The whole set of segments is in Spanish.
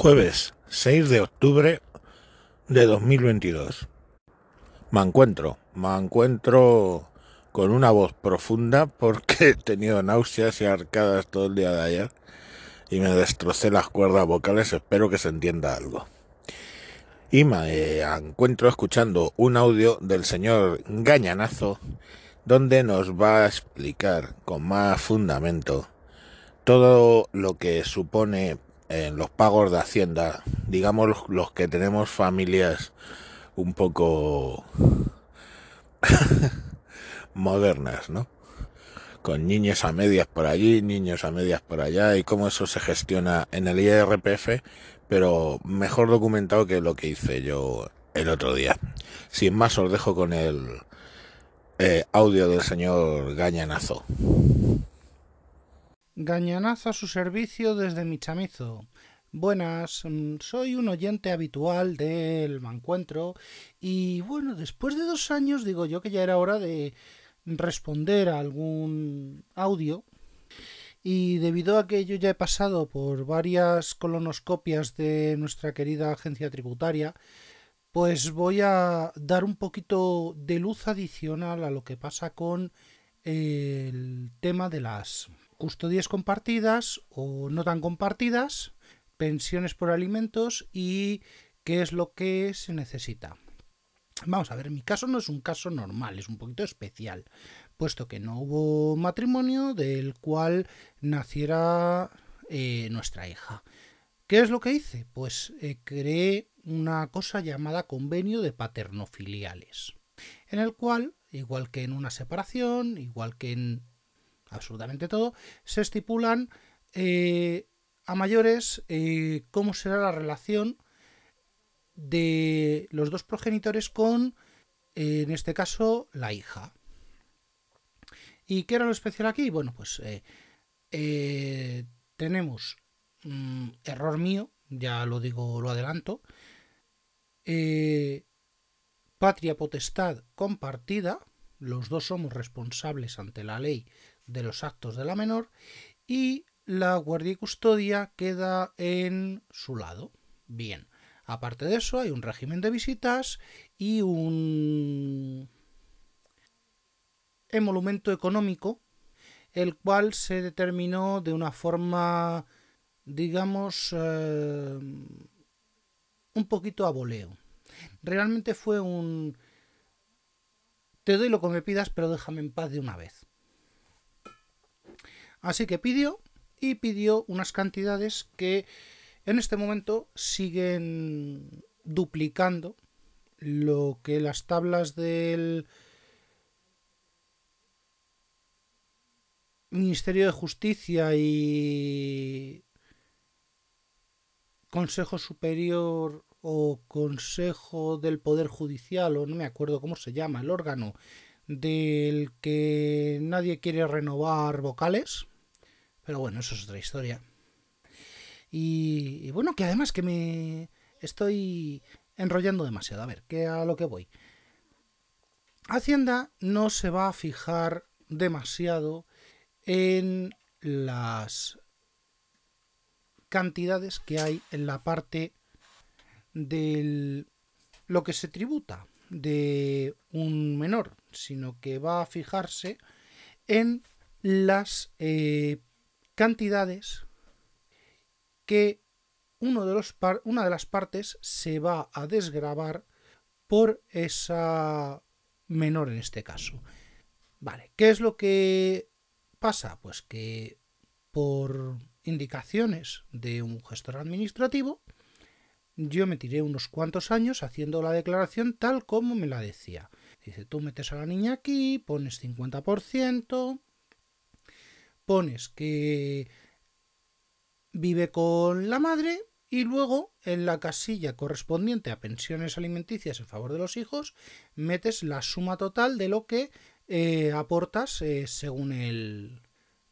Jueves 6 de octubre de 2022. Me encuentro, me encuentro con una voz profunda porque he tenido náuseas y arcadas todo el día de ayer y me destrocé las cuerdas vocales, espero que se entienda algo. Y me encuentro escuchando un audio del señor Gañanazo donde nos va a explicar con más fundamento todo lo que supone en los pagos de Hacienda, digamos los que tenemos familias un poco modernas, ¿no? Con niños a medias por allí, niños a medias por allá, y cómo eso se gestiona en el IRPF, pero mejor documentado que lo que hice yo el otro día. Sin más, os dejo con el eh, audio del señor Gañanazo. Gañanazo a su servicio desde mi chamizo. Buenas, mm, soy un oyente habitual del Mancuentro y bueno, después de dos años digo yo que ya era hora de responder a algún audio y debido a que yo ya he pasado por varias colonoscopias de nuestra querida agencia tributaria, pues voy a dar un poquito de luz adicional a lo que pasa con el tema de las custodias compartidas o no tan compartidas, pensiones por alimentos y qué es lo que se necesita. Vamos a ver, mi caso no es un caso normal, es un poquito especial, puesto que no hubo matrimonio del cual naciera eh, nuestra hija. ¿Qué es lo que hice? Pues eh, creé una cosa llamada convenio de paternofiliales, en el cual, igual que en una separación, igual que en absolutamente todo, se estipulan eh, a mayores eh, cómo será la relación de los dos progenitores con, eh, en este caso, la hija. ¿Y qué era lo especial aquí? Bueno, pues tenemos mm, error mío, ya lo digo, lo adelanto. patria potestad compartida, los dos somos responsables ante la ley de los actos de la menor y la guardia y custodia queda en su lado. Bien, aparte de eso hay un régimen de visitas y un emolumento económico, el cual se determinó de una forma, digamos, eh, un poquito a voleo. Realmente fue un... Te doy lo que me pidas, pero déjame en paz de una vez. Así que pidió y pidió unas cantidades que en este momento siguen duplicando lo que las tablas del Ministerio de Justicia y Consejo Superior o Consejo del Poder Judicial o no me acuerdo cómo se llama el órgano del que nadie quiere renovar vocales. Pero bueno, eso es otra historia. Y, bueno, que además que me estoy enrollando demasiado. A ver, que a lo que voy. Hacienda no se va a fijar demasiado en las cantidades que hay en la parte de lo que se tributa de un menor, sino que va a fijarse en las eh, cantidades que de una de las partes se va a desgravar por esa menor en este caso. Vale, ¿qué es lo que pasa? Pues que por indicaciones de un gestor administrativo, yo me tiré unos cuantos años haciendo la declaración tal como me la decía. Dice, tú metes a la niña aquí, pones 50%, pones que vive con la madre y luego en la casilla correspondiente a pensiones alimenticias en favor de los hijos metes la suma total de lo que eh, aportas eh, según el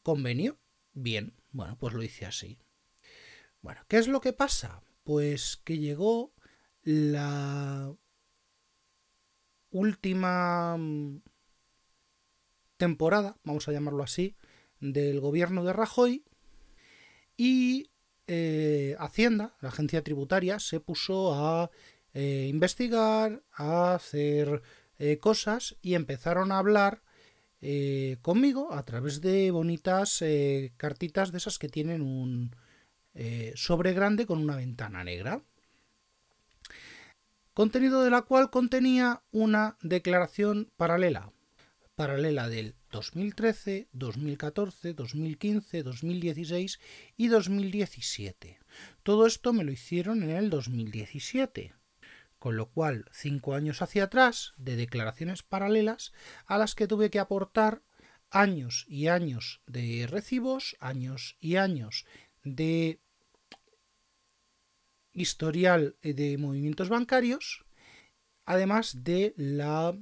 convenio. Bien, bueno, pues lo hice así. Bueno, ¿qué es lo que pasa? Pues que llegó la última mm, temporada, vamos a llamarlo así, del gobierno de Rajoy y eh, Hacienda, la agencia tributaria, se puso a eh, investigar, a hacer eh, cosas y empezaron a hablar conmigo a través de bonitas cartitas de esas que tienen un sobre grande con una ventana negra. Contenido de la cual contenía una declaración paralela, paralela del 2013, 2014, 2015, 2016 y 2017. Todo esto me lo hicieron en el 2017, con lo cual cinco años hacia atrás de declaraciones paralelas a las que tuve que aportar años y años de recibos, años y años de historial de movimientos bancarios, además de la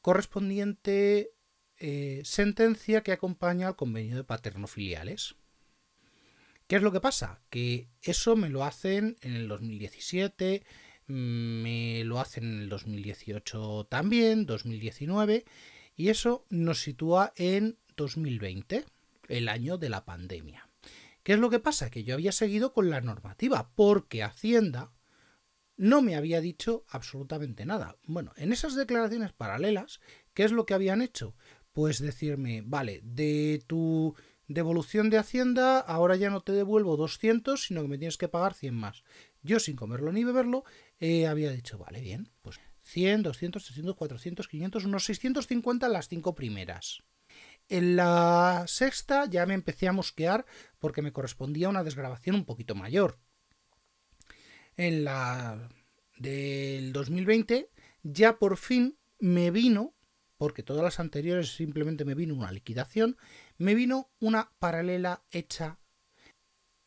correspondiente eh, sentencia que acompaña al convenio de paterno-filiales. ¿Qué es lo que pasa? Que eso me lo hacen en el 2017, me lo hacen en el 2018 también, 2019, y eso nos sitúa en 2020, el año de la pandemia. ¿Qué es lo que pasa? Que yo había seguido con la normativa, porque Hacienda no me había dicho absolutamente nada. Bueno, en esas declaraciones paralelas, ¿qué es lo que habían hecho? pues decirme, vale, de tu devolución de Hacienda, ahora ya no te devuelvo 200, sino que me tienes que pagar 100 más. Yo, sin comerlo ni beberlo, eh, había dicho, vale, bien, pues 100, 200, 300, 400, 500, unos 650 las cinco primeras. En la sexta ya me empecé a mosquear porque me correspondía una desgrabación un poquito mayor. En la del 2020 ya por fin me vino porque todas las anteriores simplemente me vino una liquidación, me vino una paralela hecha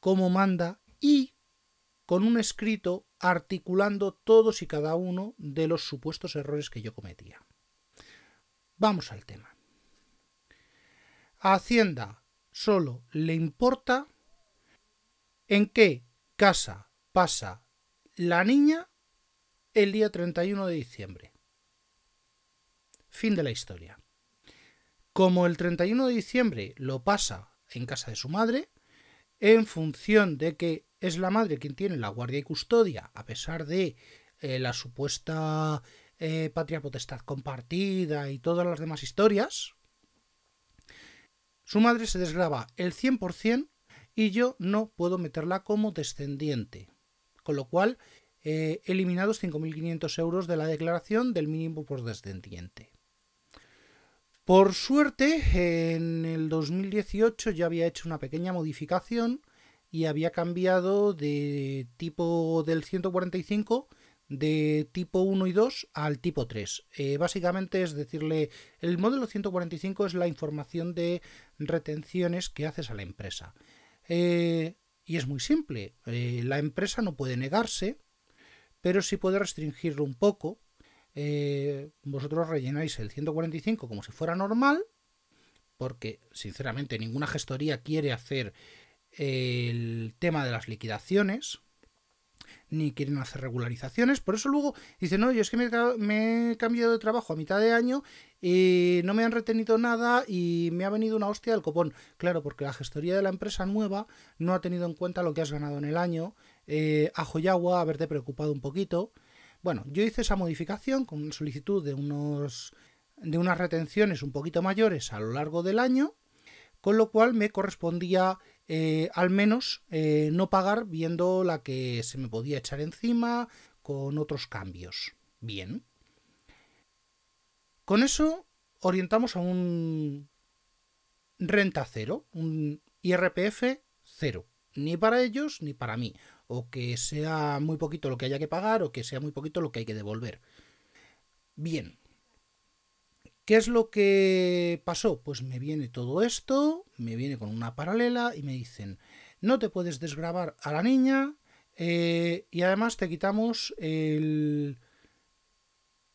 como manda y con un escrito articulando todos y cada uno de los supuestos errores que yo cometía. Vamos al tema. A Hacienda solo le importa en qué casa pasa la niña el día 31 de diciembre. Fin de la historia. Como el 31 de diciembre lo pasa en casa de su madre, en función de que es la madre quien tiene la guardia y custodia, a pesar de eh, la supuesta eh, patria potestad compartida y todas las demás historias, su madre se desgraba el 100% y yo no puedo meterla como descendiente. Con lo cual, he eliminados 5.500 euros de la declaración del mínimo por descendiente. Por suerte, en el 2018 ya había hecho una pequeña modificación y había cambiado de tipo del 145 de tipo 1 y 2 al tipo 3. Eh, básicamente es decirle, el modelo 145 es la información de retenciones que haces a la empresa. Eh, y es muy simple, eh, la empresa no puede negarse, pero sí puede restringirlo un poco vosotros rellenáis el 145 como si fuera normal, porque sinceramente ninguna gestoría quiere hacer el tema de las liquidaciones, ni quieren hacer regularizaciones. Por eso luego dicen, no, yo es que me, he cambiado de trabajo a mitad de año y no me han retenido nada y me ha venido una hostia del copón. Claro, porque la gestoría de la empresa nueva no ha tenido en cuenta lo que has ganado en el año, eh, ajo y agua, haberte preocupado un poquito. Bueno, yo hice esa modificación con solicitud de unos de unas retenciones un poquito mayores a lo largo del año, con lo cual me correspondía eh, al menos eh, no pagar viendo la que se me podía echar encima con otros cambios. Bien. Con eso orientamos a un renta cero, un IRPF cero, ni para ellos ni para mí o que sea muy poquito lo que haya que pagar o que sea muy poquito lo que hay que devolver. Bien. ¿Qué es lo que pasó? Pues me viene todo esto, me viene con una paralela y me dicen, no te puedes desgrabar a la niña eh, y además te quitamos el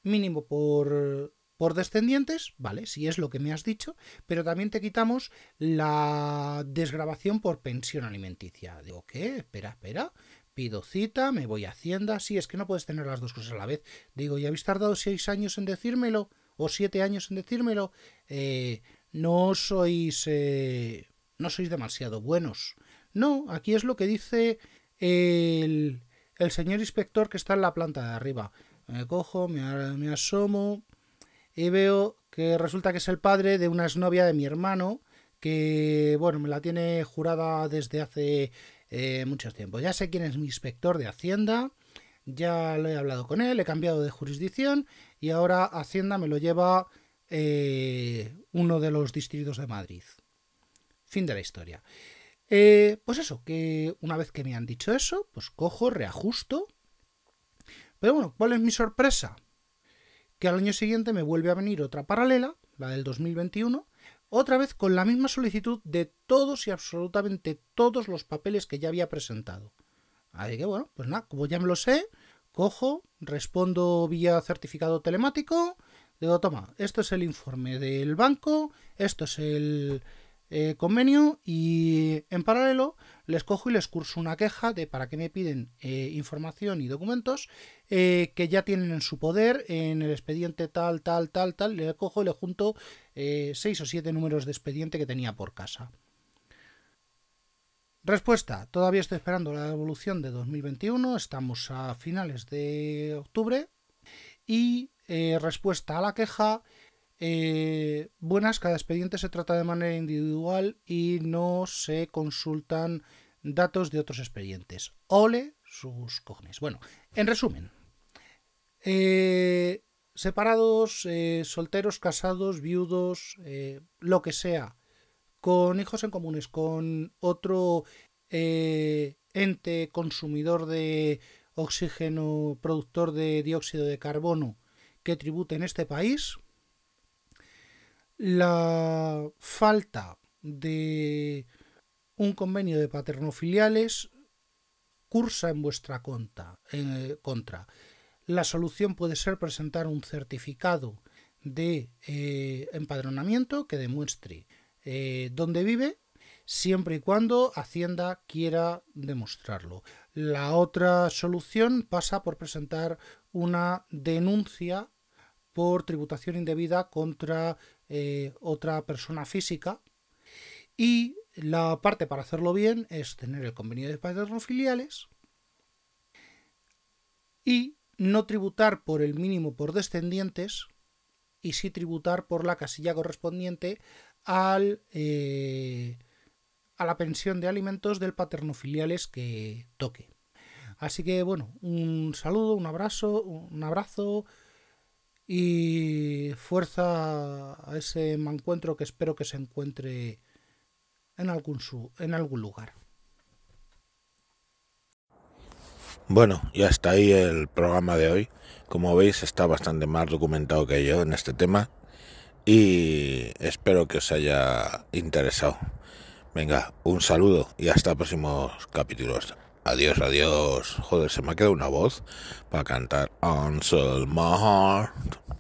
mínimo por por descendientes, vale, si es lo que me has dicho, pero también te quitamos la desgrabación por pensión alimenticia. Digo, ¿qué? Espera, espera. Pido cita, me voy a Hacienda. Sí, es que no puedes tener las dos cosas a la vez. Digo, ¿y habéis tardado seis años en decírmelo? ¿O siete años en decírmelo? Eh, no sois. Eh, no sois demasiado buenos. No, aquí es lo que dice el, el señor inspector que está en la planta de arriba. Me cojo, me, asomo y veo que resulta que es el padre de una exnovia de mi hermano que, bueno, me la tiene jurada desde hace eh, mucho tiempo. Ya sé quién es mi inspector de Hacienda, ya lo he hablado con él, he cambiado de jurisdicción y ahora Hacienda me lo lleva eh, uno de los distritos de Madrid. Fin de la historia. Eh, pues eso, que una vez que me han dicho eso, pues cojo, reajusto. Pero bueno, ¿cuál es mi sorpresa? Que al año siguiente me vuelve a venir otra paralela, la del 2021, otra vez con la misma solicitud de todos y absolutamente todos los papeles que ya había presentado. Así que bueno, pues nada, como ya me lo sé, cojo, respondo vía certificado telemático, digo, toma, esto es el informe del banco, esto es el, eh, convenio y en paralelo les cojo y les curso una queja de para qué me piden eh, información y documentos eh, que ya tienen en su poder en el expediente tal, tal, tal, tal. Le cojo y le junto seis o siete números de expediente que tenía por casa. Respuesta. Todavía estoy esperando la evolución de 2021. Estamos a finales de octubre. Y respuesta a la queja eh, buenas, cada expediente se trata de manera individual y no se consultan datos de otros expedientes. Ole sus cojones. Bueno, en resumen, eh, separados, eh, solteros, casados, viudos, lo que sea, con hijos en comunes, con otro ente consumidor de oxígeno, productor de dióxido de carbono que tribute en este país, la falta de un convenio de paternofiliales cursa en vuestra contra. La solución puede ser presentar un certificado de eh, empadronamiento que demuestre eh, dónde vive, siempre y cuando Hacienda quiera demostrarlo. La otra solución pasa por presentar una denuncia por tributación indebida contra eh, otra persona física. Y la parte para hacerlo bien es tener el convenio de paternofiliales y no tributar por el mínimo por descendientes y sí tributar por la casilla correspondiente al, eh, a la pensión de alimentos del paternofiliales que toque. Así que bueno, un saludo, un abrazo, un abrazo y fuerza a ese encuentro que espero que se encuentre en algún, en algún lugar. Bueno, ya está ahí el programa de hoy. Como veis, está bastante más documentado que yo en este tema y espero que os haya interesado. Venga, un saludo y hasta próximos capítulos. Adiós, adiós. Joder, se me ha quedado una voz para cantar My Heart.